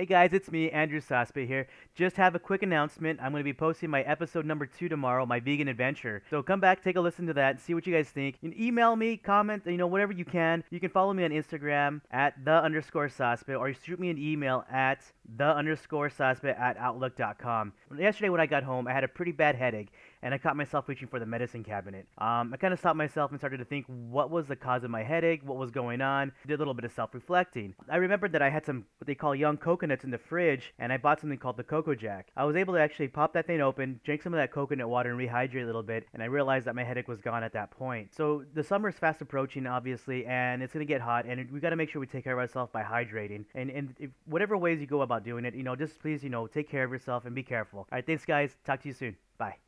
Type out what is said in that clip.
Hey guys, it's me, Andrew Saspe here. Just have a quick announcement. I'm going to be posting my episode number two tomorrow, my vegan adventure. So come back, take a listen to that, see what you guys think. You can email me, comment, you know, whatever you can. You can follow me on Instagram at the underscore Saspe or you shoot me an email at the underscore Saspe at outlook.com. Yesterday when I got home, I had a pretty bad headache and I caught myself reaching for the medicine cabinet. Um, I kind of stopped myself and started to think what was the cause of my headache, what was going on. Did a little bit of self-reflecting. I remembered that I had some what they call young coconuts in the fridge, and I bought something called the Coco Jack. I was able to actually pop that thing open, drink some of that coconut water, and rehydrate a little bit, and I realized that my headache was gone at that point. So the summer is fast approaching, obviously, and it's gonna get hot, and we got to make sure we take care of ourselves by hydrating. And and if, whatever ways you go about doing it, you know, just please, you know, take care of yourself and be careful. All right, thanks, guys. Talk to you soon. Bye.